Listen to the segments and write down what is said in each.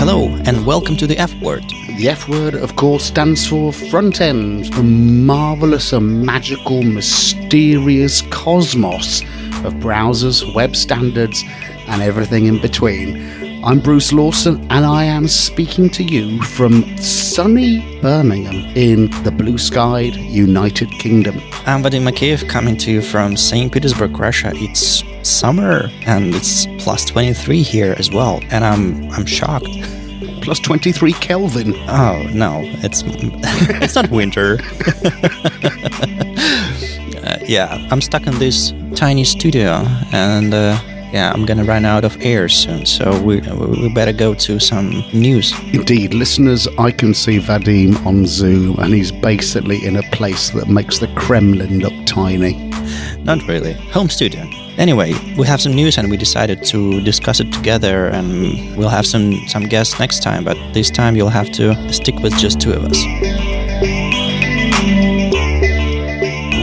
Hello, and welcome to the F word. The F word, of course, stands for front end, the marvelous and magical, mysterious cosmos of browsers, web standards, and everything in between. I'm Bruce Lawson, and I am speaking to you from sunny Birmingham in the blue skied United Kingdom. I'm Vadim Makeev coming to you from St. Petersburg, Russia. It's summer and it's plus 23 here as well, and I'm I'm shocked. Plus 23 Kelvin. Oh no, it's it's not winter. uh, yeah, I'm stuck in this tiny studio, and uh, yeah, I'm gonna run out of air soon, so we we better go to some news. Indeed, listeners, I can see Vadim on Zoom, and he's basically in a place that makes the Kremlin look tiny. Not really, home studio. Anyway, we have some news and we decided to discuss it together and we'll have some some guests next time, but this time you'll have to stick with just two of us.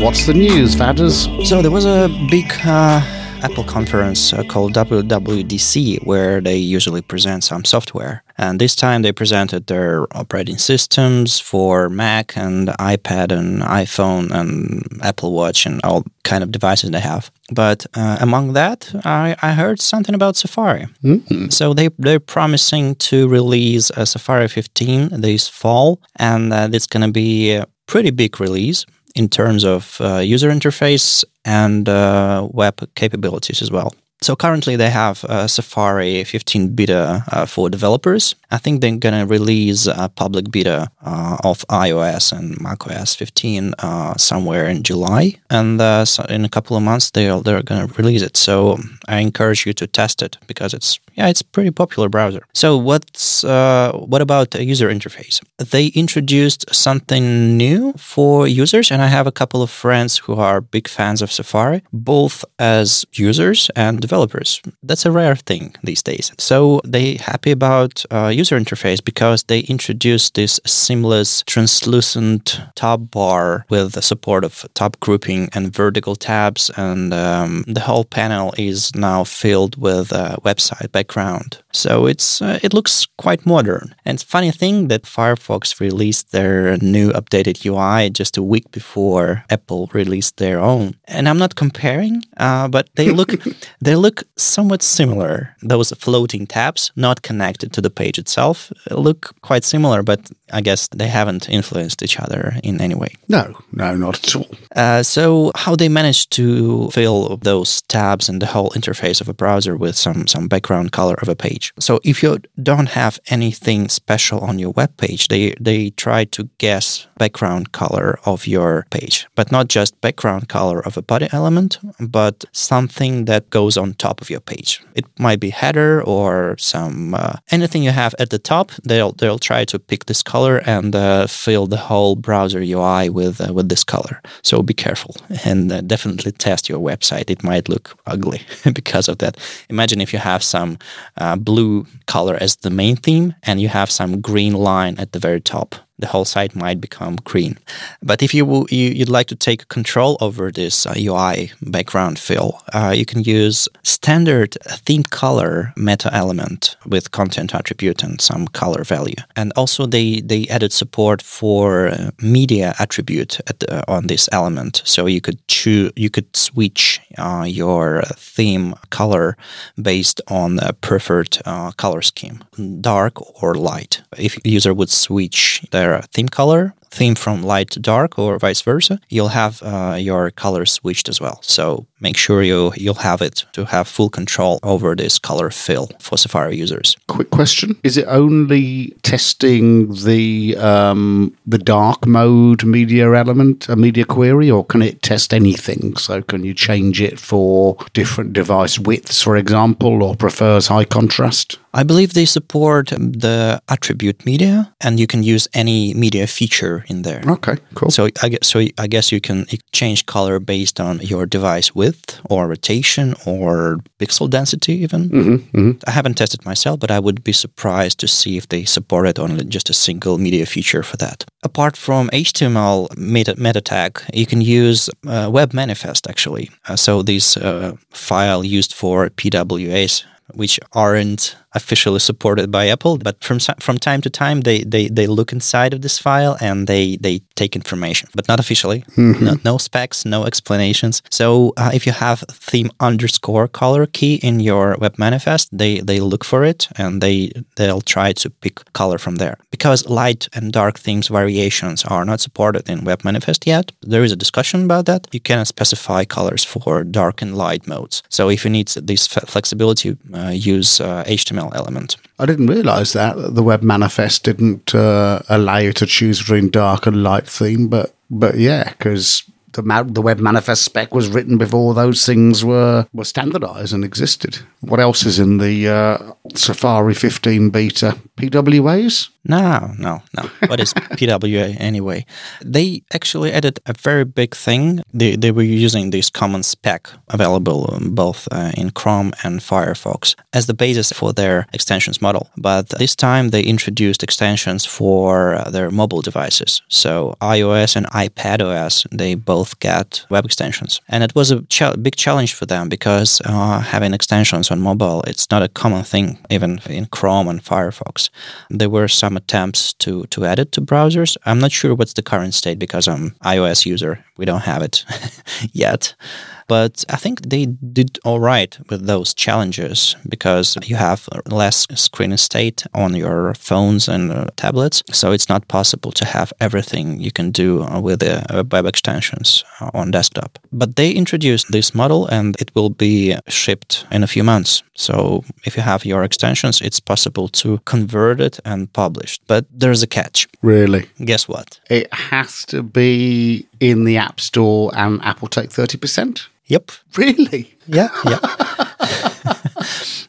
What's the news, Vadders? So there was a big uh, Apple conference uh, called WWDC where they usually present some software. And this time they presented their operating systems for Mac and iPad and iPhone and Apple Watch and all kind of devices they have. But uh, among that, I, I, heard something about Safari. Mm-hmm. So they they're promising to release a Safari 15 this fall, and uh, it's going to be a pretty big release in terms of uh, user interface and uh, web capabilities as well. So currently they have uh, Safari 15 beta uh, for developers. I think they're going to release a public beta uh, of iOS and macOS 15 uh, somewhere in July, and uh, so in a couple of months they're they're going to release it. So I encourage you to test it because it's yeah it's pretty popular browser. So what's uh, what about the user interface? They introduced something new for users, and I have a couple of friends who are big fans of Safari, both as users and developers. That's a rare thing these days. So they happy about uh, user interface because they introduced this seamless, translucent tab bar with the support of tab grouping and vertical tabs, and um, the whole panel is now filled with a website background. So it's uh, it looks quite modern. And funny thing that Firefox released their new updated UI just a week before Apple released their own. And I'm not comparing, uh, but they look they look somewhat similar. Those floating tabs, not connected to the page itself, look quite similar, but I guess they haven't influenced each other in any way. No, no, not at all. Uh, so how they managed to fill those tabs and the whole interface of a browser with some some background color of a page. So if you don't have anything special on your web page, they they try to guess background color of your page, but not just background color of a body element, but something that goes on top of your page. It might be header or some uh, anything you have at the top. They'll they'll try to pick this color and uh, fill the whole browser UI with uh, with this color. So be careful and uh, definitely test your website. It might look ugly because of that. Imagine if you have some uh, blue color as the main theme and you have some green line at the very top the whole site might become green. But if you, you would like to take control over this uh, UI background fill, uh, you can use standard theme color meta element with content attribute and some color value. And also they they added support for uh, media attribute the, on this element, so you could choose you could switch uh, your theme color based on a preferred uh, color scheme, dark or light. If user would switch their their theme color theme from light to dark or vice versa, you'll have uh, your color switched as well. So make sure you you'll have it to have full control over this color fill for Safari users. Quick question: Is it only testing the um, the dark mode media element, a media query, or can it test anything? So can you change it for different device widths, for example, or prefers high contrast? I believe they support the attribute media, and you can use any media feature in there. Okay, cool. So I guess so I guess you can change color based on your device width or rotation or pixel density even. hmm I haven't tested myself, but I would be surprised to see if they supported only just a single media feature for that. Apart from HTML meta, meta tag, you can use uh, web manifest actually. Uh, so this uh, file used for PWAs which aren't officially supported by Apple, but from from time to time they, they, they look inside of this file and they, they take information, but not officially. Mm-hmm. No, no specs, no explanations. So uh, if you have theme underscore color key in your web manifest, they, they look for it and they they'll try to pick color from there. Because light and dark themes variations are not supported in web manifest yet, there is a discussion about that. You can specify colors for dark and light modes. So if you need this flexibility, uh, use uh, HTML element. I didn't realize that the web manifest didn't uh, allow you to choose between dark and light theme, but but yeah, because the the web manifest spec was written before those things were were standardized and existed. What else is in the uh, Safari 15 beta? PWAs? No, no, no. What is PWA anyway? They actually added a very big thing. They, they were using this common spec available both uh, in Chrome and Firefox as the basis for their extensions model. But this time they introduced extensions for uh, their mobile devices. So iOS and iPadOS, they both get web extensions. And it was a ch- big challenge for them because uh, having extensions on mobile, it's not a common thing, even in Chrome and Firefox. There were some attempts to to add it to browsers. I'm not sure what's the current state because I'm iOS user. We don't have it yet. But I think they did all right with those challenges because you have less screen state on your phones and uh, tablets. So it's not possible to have everything you can do uh, with the uh, web extensions uh, on desktop. But they introduced this model and it will be shipped in a few months. So if you have your extensions, it's possible to convert it and publish. But there's a catch. Really? Guess what? It has to be in the App Store and Apple take 30%? Yep. Really? Yeah, yeah.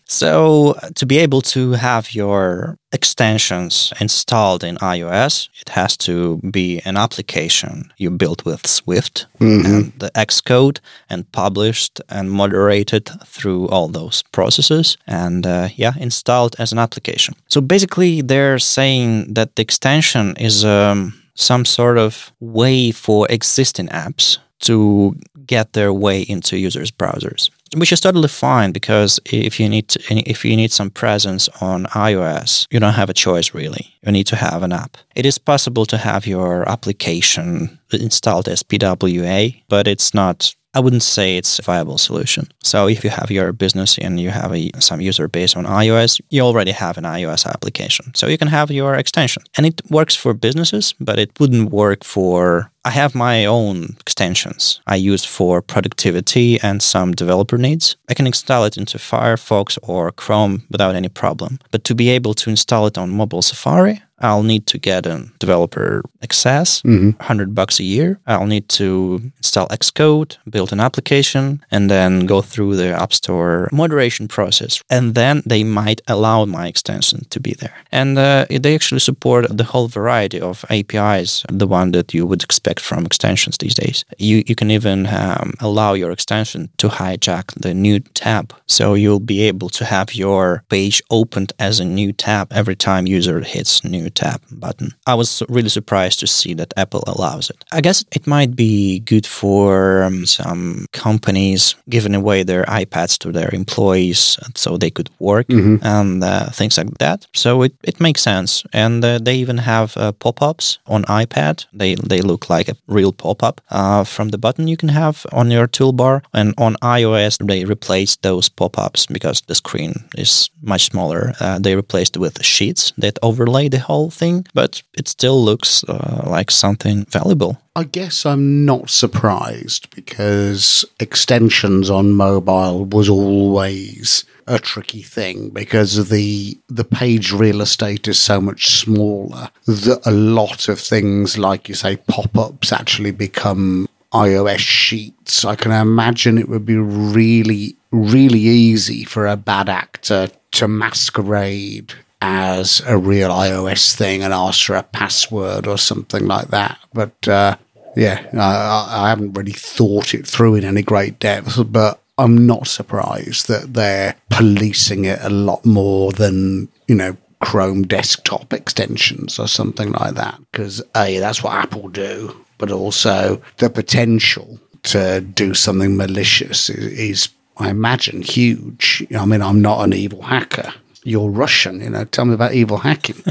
so to be able to have your extensions installed in iOS, it has to be an application you built with Swift Mm-hmm. and the Xcode and published and moderated through all those processes and uh, yeah, installed as an application. So basically, they're saying that the extension is um, some sort of way for existing apps to get their way into users' browsers, which is totally fine because if you need to, if you need some presence on iOS, you don't have a choice really. You need to have an app. It is possible to have your application installed as PWA, but it's not I wouldn't say it's a viable solution. So if you have your business and you have a, some user base on iOS, you already have an iOS application. So you can have your extension. And it works for businesses, but it wouldn't work for I have my own extensions I use for productivity and some developer needs. I can install it into Firefox or Chrome without any problem. But to be able to install it on mobile Safari, I'll need to get a developer access, Mm-hmm. 100 bucks a year. I'll need to install Xcode, build an application, and then go through the App Store moderation process. And then they might allow my extension to be there. And uh, they actually support the whole variety of APIs, the one that you would expect from extensions these days. You, you can even um, allow your extension to hijack the new tab. So you'll be able to have your page opened as a new tab every time user hits new tab button. I was really surprised to see that Apple allows it. I guess it might be good for um, some companies giving away their iPads to their employees so they could work and uh, things like that. So it, it makes sense. And uh, they even have uh, pop-ups on iPad. They, they look like a real pop-up uh, from the button you can have on your toolbar. And on iOS, they replaced those pop-ups because the screen is much smaller. Uh, they replaced it with sheets that overlay the whole thing, but it still looks uh, like something valuable. I guess I'm not surprised because extensions on mobile was always a tricky thing because the the page real estate is so much smaller that a lot of things like you say pop-ups actually become iOS sheets. I can imagine it would be really really easy for a bad actor to masquerade as a real iOS thing and ask for a password or something like that. But uh, yeah, I, I haven't really thought it through in any great depth, but I'm not surprised that they're policing it a lot more than, you know, Chrome desktop extensions or something like that. Because, A, that's what Apple do, but also the potential to do something malicious is, is I imagine, huge. I mean, I'm not an evil hacker. You're Russian, you know. Tell me about evil hacking.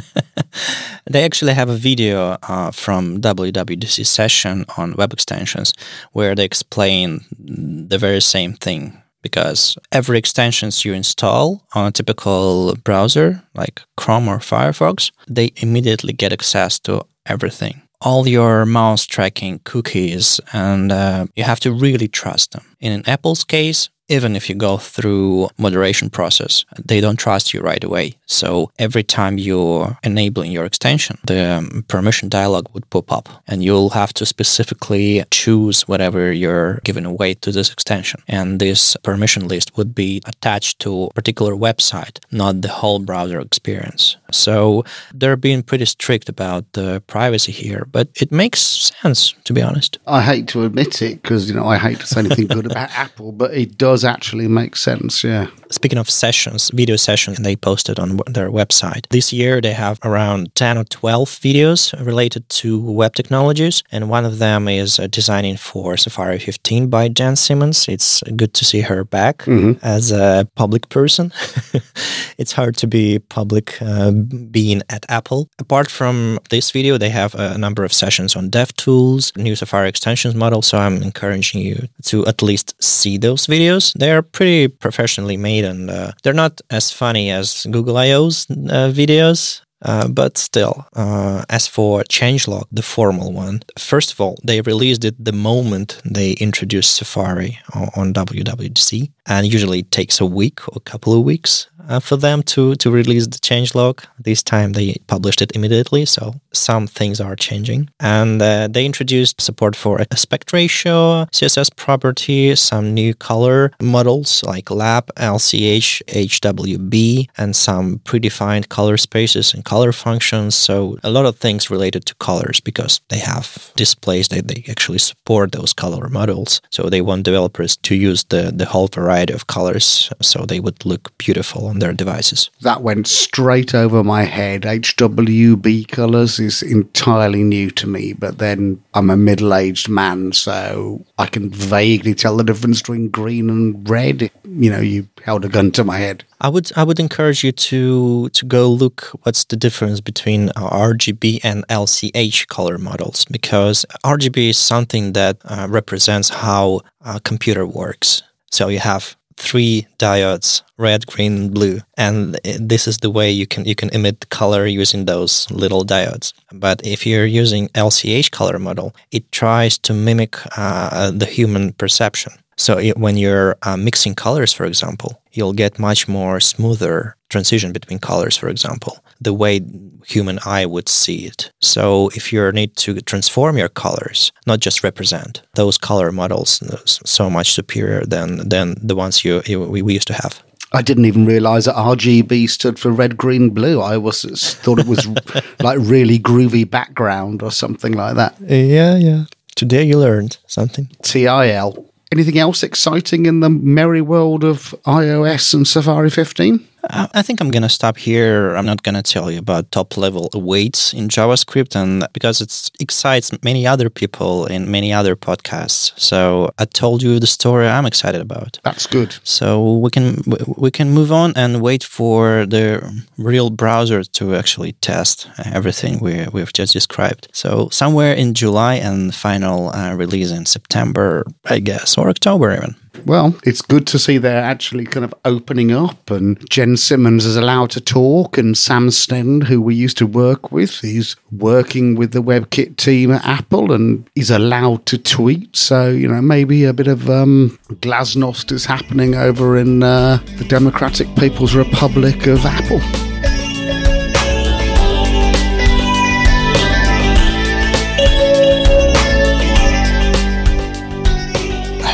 they actually have a video uh, from WWDC session on web extensions where they explain the very same thing because every extensions you install on a typical browser like Chrome or Firefox, they immediately get access to everything all your mouse tracking cookies and uh, you have to really trust them. In Apple's case, even if you go through moderation process they don't trust you right away. So every time you're enabling your extension the permission dialog would pop up and you'll have to specifically choose whatever you're giving away to this extension. And this permission list would be attached to a particular website not the whole browser experience. So they're being pretty strict about the privacy here but it makes sense to be honest. I hate to admit it because you know i hate to say anything good about apple but it does does actually make sense. Yeah. Speaking of sessions, video sessions, they posted on their website. This year they have around 10 or 12 videos related to web technologies. And one of them is uh, designing for Safari 15 by Jen Simmons. It's good to see her back mm-hmm. as a public person. it's hard to be public uh, being at Apple. Apart from this video, they have a number of sessions on DevTools, new Safari extensions model. So I'm encouraging you to at least see those videos they're pretty professionally made and uh, they're not as funny as Google I/O's uh, videos. Uh, but still, uh, as for changelog, the formal one, first of all, they released it the moment they introduced Safari on, on WWDC, and usually it takes a week or a couple of weeks uh, for them to to release the changelog. This time they published it immediately, so some things are changing. And uh, they introduced support for aspect ratio, CSS property, some new color models like lab, LCH, HWB, and some predefined color spaces and color functions. So a lot of things related to colors because they have displays that they actually support those color models. So they want developers to use the the whole variety of colors so they would look beautiful on their devices. That went straight over my head. HWB colors is entirely new to me, but then I'm a middle aged man, so I can vaguely tell the difference between green and red. You know, you held a gun to my head. I would I would encourage you to to go look what's the difference between RGB and LCH color models because RGB is something that uh, represents how a computer works. So you have three diodes red green and blue. And this is the way you can you can emit color using those little diodes. But if you're using lch color model it tries to mimic uh, the human perception. So it, when you're uh, mixing colors for example you'll get much more smoother transition between colors for example the way human eye would see it. So if you need to transform your colors, not just represent, those color models so much superior than than the ones you, you we used to have. I didn't even realize that RGB stood for red, green, blue. I was thought it was like really groovy background or something like that. Yeah, yeah. Today you learned something. TIL. Anything else exciting in the merry world of iOS and Safari 15? I think I'm gonna stop here. I'm not gonna tell you about top level awaits in JavaScript, and because it excites many other people in many other podcasts. So I told you the story I'm excited about. That's good. So we can we can move on and wait for the real browser to actually test everything we we've just described. So somewhere in July and final uh, release in September, I guess, or October even. Well, it's good to see they're actually kind of opening up, and Jen Simmons is allowed to talk, and Sam Sneddon, who we used to work with, he's working with the WebKit team at Apple, and he's allowed to tweet. So you know, maybe a bit of um, glasnost is happening over in uh, the Democratic People's Republic of Apple.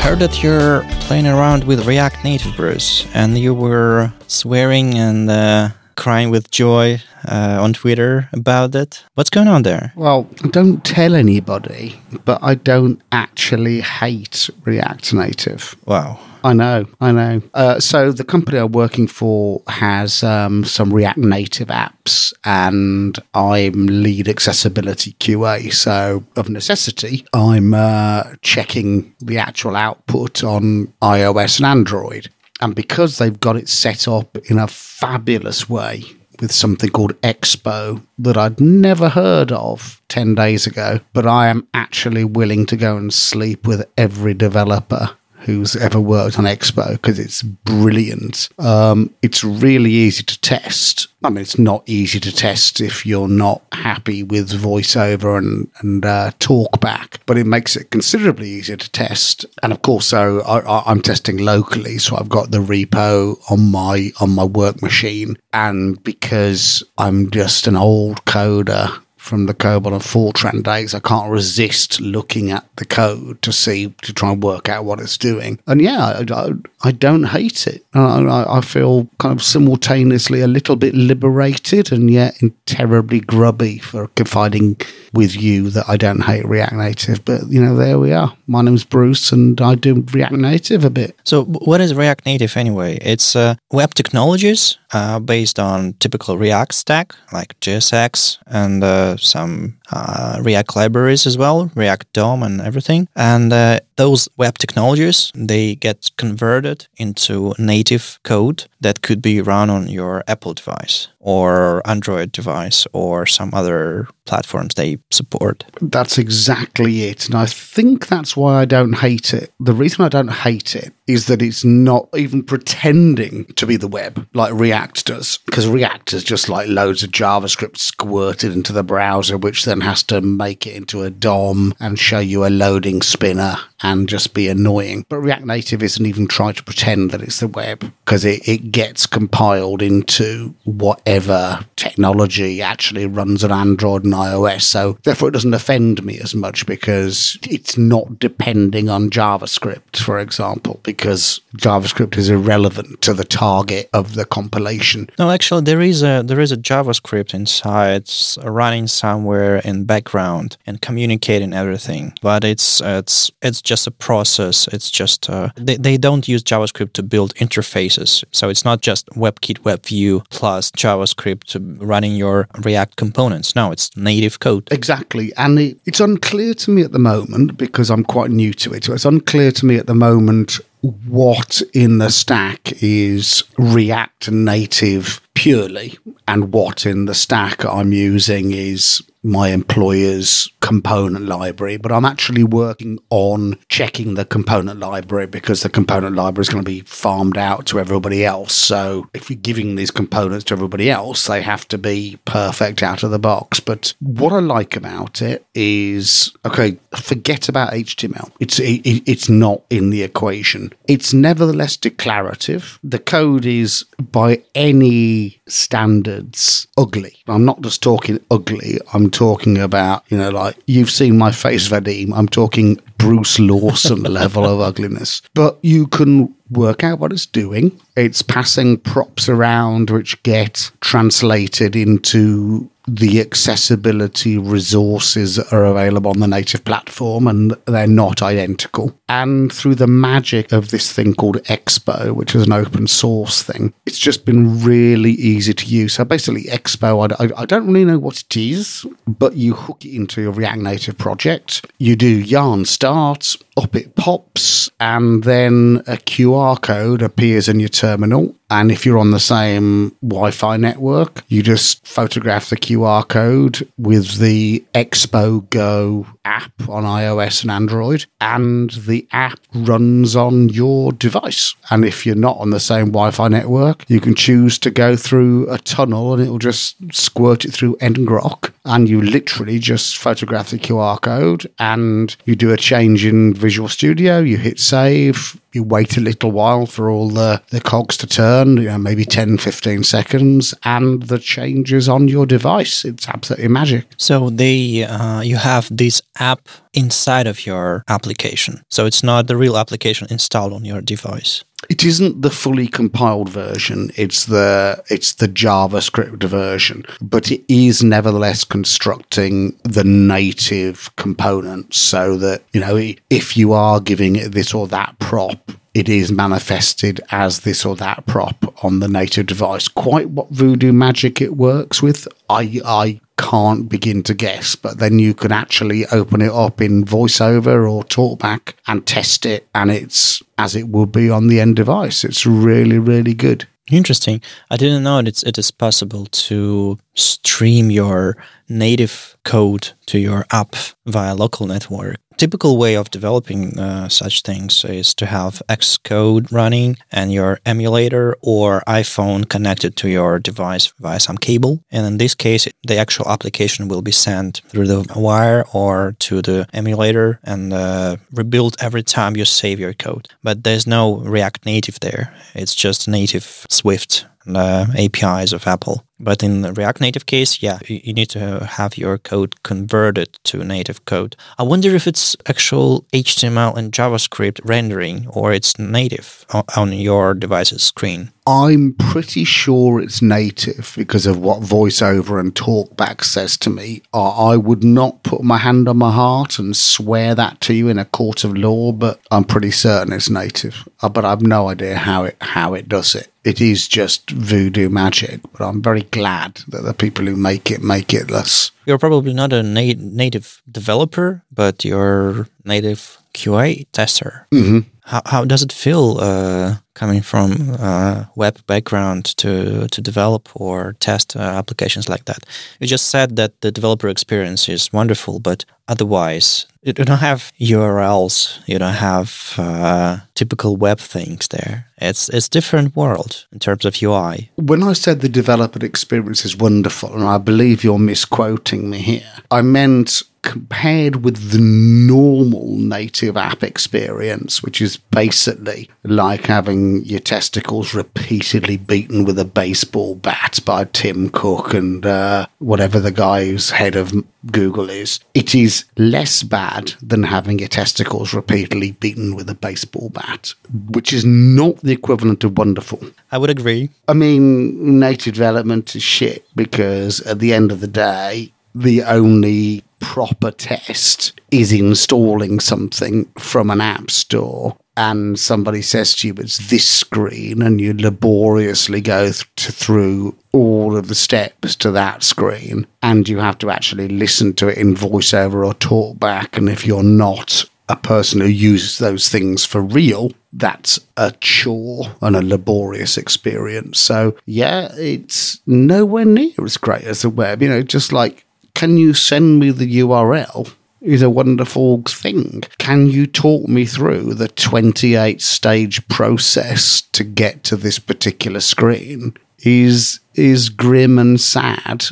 Heard that you're playing around with React Native, Bruce, and you were swearing and uh, crying with joy uh, on Twitter about it. What's going on there? Well, don't tell anybody, but I don't actually hate React Native. Wow. I know, I know. Uh, so the company I'm working for has um, some React Native apps, and I'm lead accessibility QA. So of necessity, I'm uh, checking the actual output on iOS and Android. And because they've got it set up in a fabulous way with something called Expo that I'd never heard of 10 days ago, but I am actually willing to go and sleep with every developer who's ever worked on Expo because it's brilliant. Um, it's really easy to test. I mean, it's not easy to test if you're not happy with voiceover and, and uh, talkback, but it makes it considerably easier to test. And of course, so I, I'm testing locally, so I've got the repo on my on my work machine, and because I'm just an old coder from the code, COBOL and Fortran days, I can't resist looking at the code to see, to try and work out what it's doing. And yeah, I, I don't hate it. I, I feel kind of simultaneously a little bit liberated and yet terribly grubby for confiding with you that I don't hate React Native. But, you know, there we are. My name's Bruce and I do React Native a bit. So, what is React Native anyway? It's uh, web technologies uh, based on typical React stack like JSX and uh, some uh, React libraries as well, React DOM and everything. And uh, those web technologies, they get converted into native code that could be run on your Apple device or Android device or some other platforms they support. That's exactly it. And I think that's why I don't hate it. The reason I don't hate it is that it's not even pretending to be the web like React does. Because React is just like loads of JavaScript squirted into the browser, which then has to make it into a DOM and show you a loading spinner and just be annoying. But React Native isn't even trying to pretend that it's the web because it, it gets compiled into whatever technology actually runs on Android and iOS. So therefore, it doesn't offend me as much because it's not depending on JavaScript, for example, because JavaScript is irrelevant to the target of the compilation. No, actually, there is a there is a JavaScript inside running somewhere in background and communicating everything, but it's it's it's just just a process. It's just uh, they, they don't use JavaScript to build interfaces. So it's not just WebKit WebView plus JavaScript running your React components. No, it's native code. Exactly, and it, it's unclear to me at the moment because I'm quite new to it. So it's unclear to me at the moment what in the stack is React Native purely, and what in the stack I'm using is my employer's component library, but I'm actually working on checking the component library because the component library is going to be farmed out to everybody else. So if you're giving these components to everybody else, they have to be perfect out of the box. But what I like about it is okay, forget about HTML. It's it, it's not in the equation. It's nevertheless declarative. The code is by any standards ugly. I'm not just talking ugly. I'm talking about, you know, like you've seen my face, Vadim. I'm talking Bruce Lawson level of ugliness. But you can work out what it's doing. It's passing props around which get translated into the accessibility resources that are available on the native platform and they're not identical. And through the magic of this thing called Expo, which is an open source thing, it's just been really easy to use. So basically, Expo, I, I, I don't really know what it is, but you hook it into your React Native project. You do yarn start, up it pops, and then a QR code appears in your terminal. And if you're on the same Wi Fi network, you just photograph the QR code with the Expo Go app on iOS and Android, and the app runs on your device. And if you're not on the same Wi Fi network, you can choose to go through a tunnel and it'll just squirt it through ngrok. And you literally just photograph the QR code and you do a change in Visual Studio, you hit save, you wait a little while for all the, the cogs to turn, you know, maybe 10, 15 seconds, and the changes on your device. It's absolutely magic. So they, uh, you have this app inside of your application. So it's not the real application installed on your device. It isn't the fully compiled version. It's the it's the JavaScript version, but it is nevertheless constructing the native components so that you know if you are giving it this or that prop, it is manifested as this or that prop on the native device. Quite what voodoo magic it works with, I I can't begin to guess, but then you can actually open it up in voiceover or talkback and test it, and it's as it would be on the end device. It's really, really good. Interesting. I didn't know it, it is possible to stream your native code to your app via local network typical way of developing uh, such things is to have Xcode running and your emulator or iPhone connected to your device via some cable. And in this case, the actual application will be sent through the wire or to the emulator and uh, rebuilt every time you save your code. But there's no React Native there. It's just native Swift uh, APIs of Apple. But in the React Native case, yeah, you need to have your code converted to native code. I wonder if it's actual HTML and JavaScript rendering or it's native on your device's screen. I'm pretty sure it's native because of what voiceover and talkback says to me. I would not put my hand on my heart and swear that to you in a court of law, but I'm pretty certain it's native. Uh, but I've no idea how it how it does it. It is just voodoo magic, but I'm very glad that the people who make it make it less. You're probably not a na- native developer, but you're native QA tester. Mm-hmm. How, how does it feel uh, coming from a uh, web background to, to develop or test uh, applications like that? You just said that the developer experience is wonderful, but otherwise, you don't have URLs, you don't have uh, typical web things there. It's it's different world in terms of UI. When I said the developer experience is wonderful, and I believe you're misquoting me here, I meant compared with the normal native app experience, which is basically like having your testicles repeatedly beaten with a baseball bat by Tim Cook and uh, whatever the guy who's head of Google is, it is less bad than having your testicles repeatedly beaten with a baseball bat, which is not the equivalent of wonderful. I would agree. I mean, native development is shit because at the end of the day, the only proper test is installing something from an app store and somebody says to you it's this screen and you laboriously go th- through all of the steps to that screen and you have to actually listen to it in voiceover or talkback. And if you're not a person who uses those things for real that's a chore and a laborious experience. So yeah it's nowhere near as great as the web. You know just like can you send me the URL? Is a wonderful thing. Can you talk me through the 28 stage process to get to this particular screen? Is is grim and sad,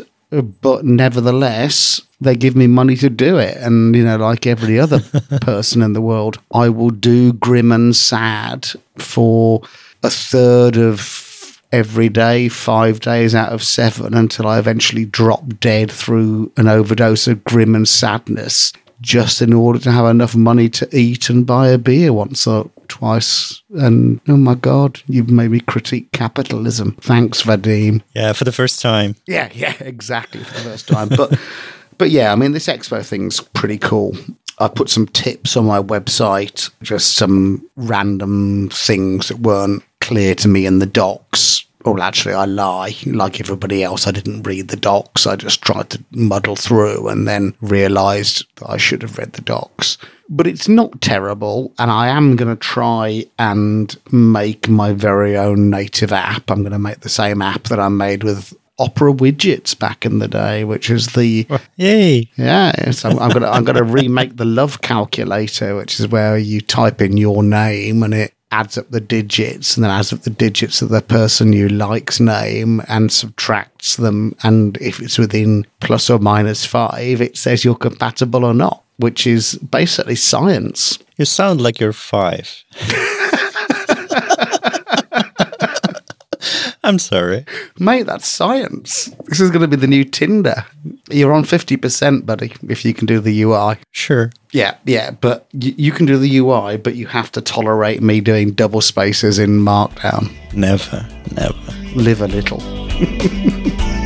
but nevertheless, they give me money to do it. And, you know, like every other person in the world, I will do grim and sad for a third of every day, five days out of seven, until I eventually drop dead through an overdose of grim and sadness, just in order to have enough money to eat and buy a beer once or twice. And oh my God, you've made me critique capitalism. Thanks, Vadim. Yeah, for the first time. Yeah, yeah, exactly, for the first time. But. But yeah, I mean, this expo thing's pretty cool. I put some tips on my website, just some random things that weren't clear to me in the docs. Well, actually, I lie. Like everybody else, I didn't read the docs. I just tried to muddle through and then realized that I should have read the docs. But it's not terrible, and I am going to try and make my very own native app. I'm going to make the same app that I made with Opera widgets back in the day, which is the yay yeah. So I'm gonna I'm gonna remake the love calculator, which is where you type in your name and it adds up the digits and then adds up the digits of the person you like's name and subtracts them. And if it's within plus or minus five, it says you're compatible or not, which is basically science. You sound like you're five. I'm sorry. Mate, that's science. This is going to be the new Tinder. You're on 50%, buddy, if you can do the UI. Sure. Yeah, yeah, but y- you can do the UI, but you have to tolerate me doing double spaces in Markdown. Never, never. Live a little.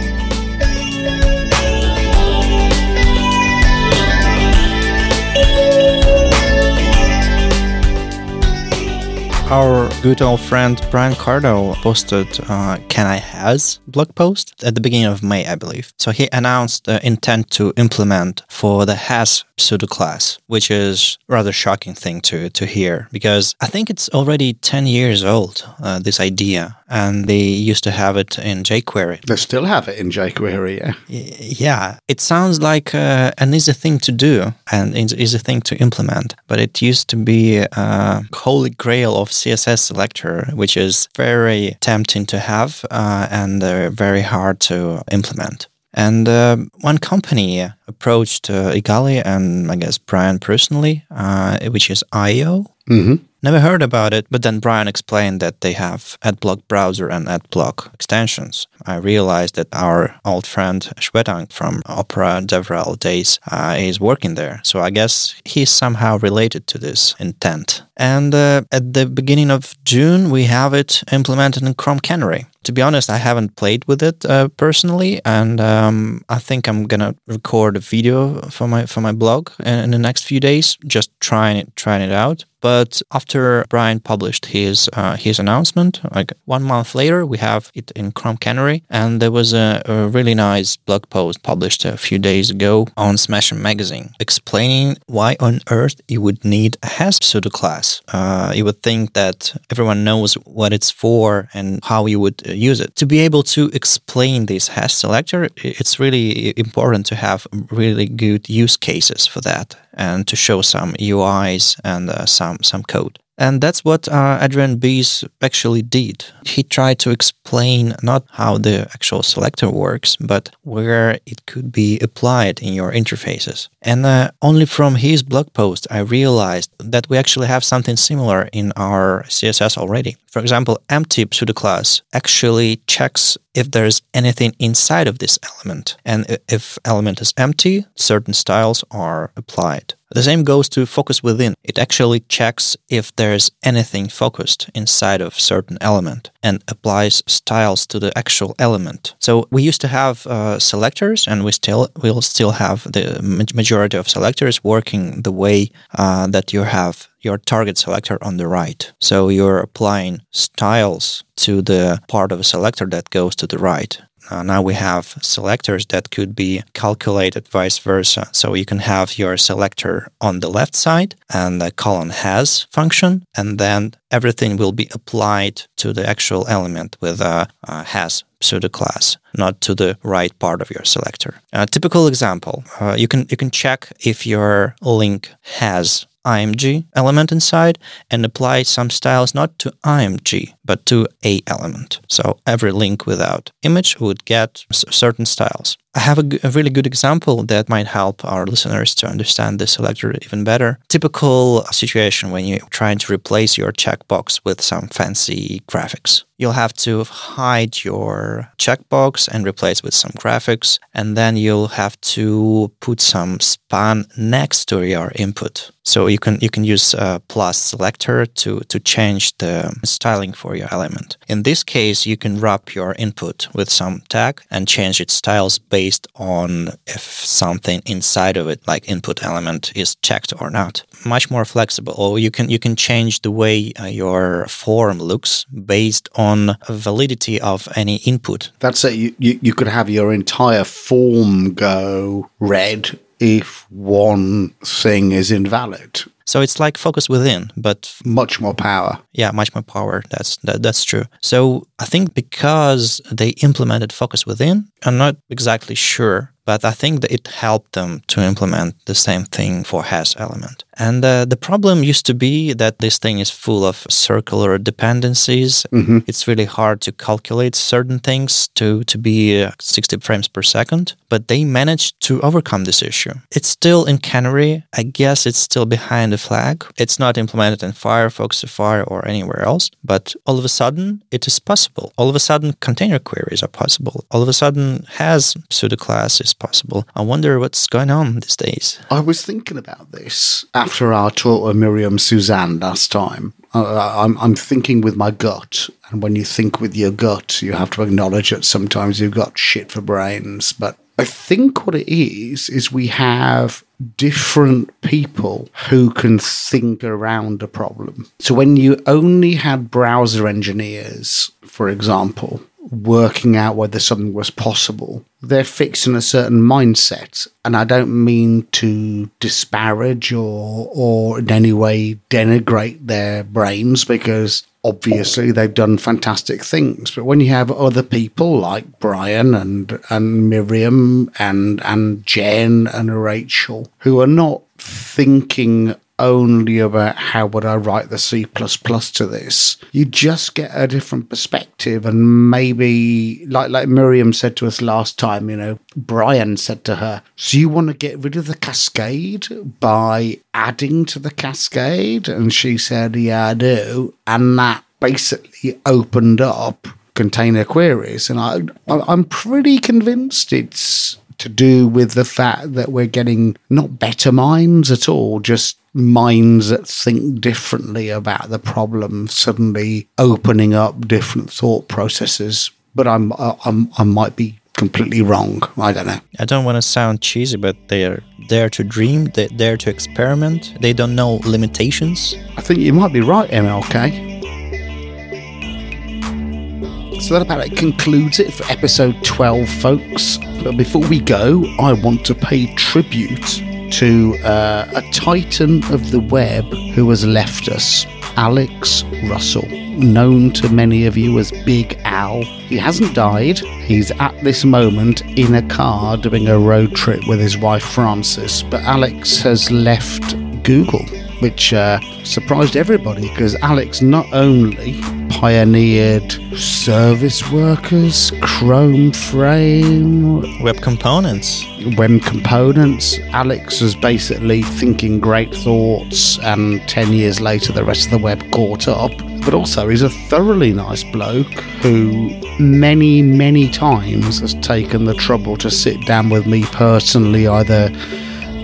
Our good old friend Brian Kardell posted uh, Can I Has blog post at the beginning of May, I believe. So he announced the intent to implement for the Has pseudo class, which is rather shocking thing to, to hear because I think it's already 10 years old, uh, this idea, and they used to have it in jQuery. They still have it in jQuery, yeah. Yeah, it sounds like uh, an easy thing to do and an easy thing to implement, but it used to be a holy grail of CSS selector, which is very tempting to have uh, and uh, very hard to implement. And uh, one company approached uh, Igalia and I guess Brian personally, uh, which is eyeo. hmm Never heard about it, but then Brian explained that they have AdBlock browser and AdBlock extensions. I realized that our old friend Shwetank from Opera DevRel days uh, is working there, so I guess he's somehow related to this intent. And uh, at the beginning of June, we have it implemented in Chrome Canary. To be honest, I haven't played with it uh, personally, and um, I think I'm gonna record a video for my for my blog in, in the next few days, just trying it trying it out. But after Brian published his uh, his announcement, like one month later, we have it in Chrome Canary, and there was a, a really nice blog post published a few days ago on Smashing Magazine explaining why on earth you would need a has pseudo class. Uh, you would think that everyone knows what it's for and how you would uh, use it. To be able to explain this has selector, it's really important to have really good use cases for that and to show some UIs and uh, some some code. And that's what uh, Adrian Bece actually did. He tried to explain not how the actual selector works, but where it could be applied in your interfaces. And uh, only from his blog post, I realized that we actually have something similar in our CSS already. For example, empty pseudo class actually checks if there's anything inside of this element. And if element is empty, certain styles are applied. The same goes to focus within. It actually checks if there's anything focused inside of certain element and applies styles to the actual element. So we used to have uh, selectors, and we still will still have the majority of selectors working the way uh, that you have your target selector on the right. So you're applying styles to the part of a selector that goes to the right. Uh, now we have selectors that could be calculated vice versa. So you can have your selector on the left side and the colon has function, and then everything will be applied to the actual element with a, a has pseudo class, not to the right part of your selector. A typical example: uh, you can you can check if your link has IMG element inside and apply some styles not to IMG but to a element. So every link without image would get certain styles. I have a really good example that might help our listeners to understand the selector even better. Typical situation when you're trying to replace your checkbox with some fancy graphics. You'll have to hide your checkbox and replace with some graphics, and then you'll have to put some span next to your input. So you can you can use a plus selector to to change the styling for your element. In this case, you can wrap your input with some tag and change its styles based on if something inside of it, like input element, is checked or not. Much more flexible. Or you can you can change the way uh, your form looks based on validity of any input That's it. You, you, you could have your entire form go red if one thing is invalid. So it's like focus within, but Much more power. yeah, much more power. That's that, that's true. So I think because they implemented focus within, I'm not exactly sure, but I think that it helped them to implement the same thing for has element. And uh, the problem used to be that this thing is full of circular dependencies. Mm-hmm. It's really hard to calculate certain things to, to be uh, 60 frames per second, but they managed to overcome this issue. It's still in Canary. I guess it's still behind the flag. It's not implemented in Firefox, Safari, or anywhere else, but all of a sudden it is possible. All of a sudden container queries are possible. All of a sudden has pseudo class is possible. I wonder what's going on these days. I was thinking about this after our talk with Miriam Suzanne last time. Uh, I'm, I'm thinking with my gut, and when you think with your gut, you have to acknowledge that sometimes you've got shit for brains. But I think what it is is we have different people who can think around a problem. So when you only had browser engineers, for example, working out whether something was possible, they're fixed in a certain mindset. And I don't mean to disparage or or in any way denigrate their brains because obviously they've done fantastic things. But when you have other people like Brian and and Miriam and and Jen and Rachel who are not thinking only about how would I write the C to this. You just get a different perspective and maybe like like Miriam said to us last time, you know, Brian said to her, So you want to get rid of the cascade by adding to the cascade? And she said, Yeah, I do. And that basically opened up container queries. And I I'm pretty convinced it's to do with the fact that we're getting not better minds at all, just minds that think differently about the problem suddenly opening up different thought processes. But I'm, I'm I might be completely wrong. I don't know. I don't want to sound cheesy, but they are there to dream, they're there to experiment. They don't know limitations. I think you might be right, MLK. So that about it concludes it for episode 12, folks. But before we go, I want to pay tribute to uh, a titan of the web who has left us, Alex Russell, known to many of you as Big Al. He hasn't died. He's at this moment in a car doing a road trip with his wife Frances, but Alex has left Google which uh, surprised everybody because Alex not only pioneered service workers, Chrome Frame, web components. Web components. Alex was basically thinking great thoughts, and 10 years later, the rest of the web caught up. But also, he's a thoroughly nice bloke who many, many times has taken the trouble to sit down with me personally, either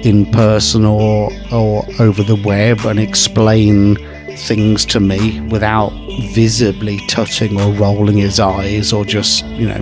in person or or over the web and explain things to me without visibly touching or rolling his eyes or just you know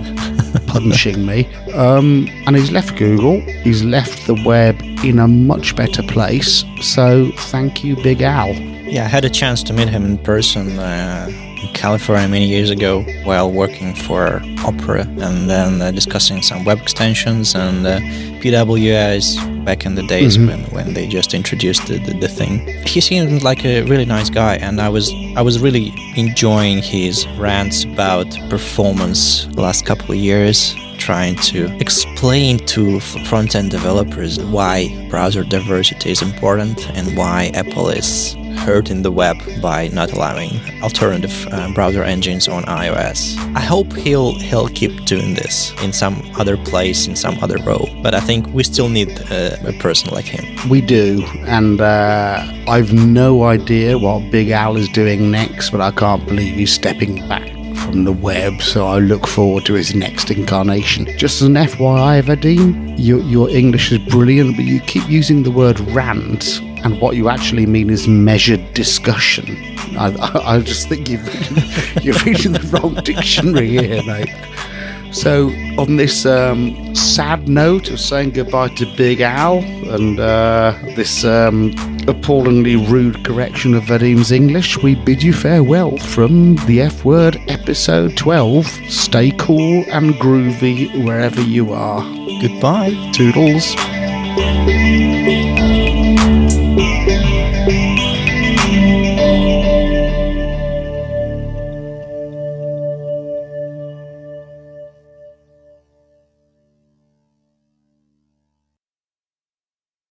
punching me. Um, and he's left google. He's left the web in a much better place. So thank you big al. Yeah i had a chance to meet him in person uh, in california many years ago while working for opera and then uh, discussing some web extensions and uh, pwas back in the days mm-hmm. when, when they just introduced the, the, the, thing. He seemed like a really nice guy, and I was I was really enjoying his rants about performance the last couple of years, trying to explain to front end developers why browser diversity is important and why Apple is hurting the web by not allowing alternative uh, browser engines on iOS. I hope he'll he'll keep doing this in some other place, in some other role. But I think we still need uh, a person like him. We do, and uh, I've no idea what Big Al is doing next, but I can't believe he's stepping back from the web, so I look forward to his next incarnation. Just as an FYI, Vadim, your, your English is brilliant, but you keep using the word rant and what you actually mean is measured discussion. I, I, I just think you're reading, you're reading the wrong dictionary here, mate. So, on this um, sad note of saying goodbye to Big Al and uh, this um, appallingly rude correction of Vadim's English, we bid you farewell from the F Word episode 12. Stay cool and groovy wherever you are. Goodbye. Toodles.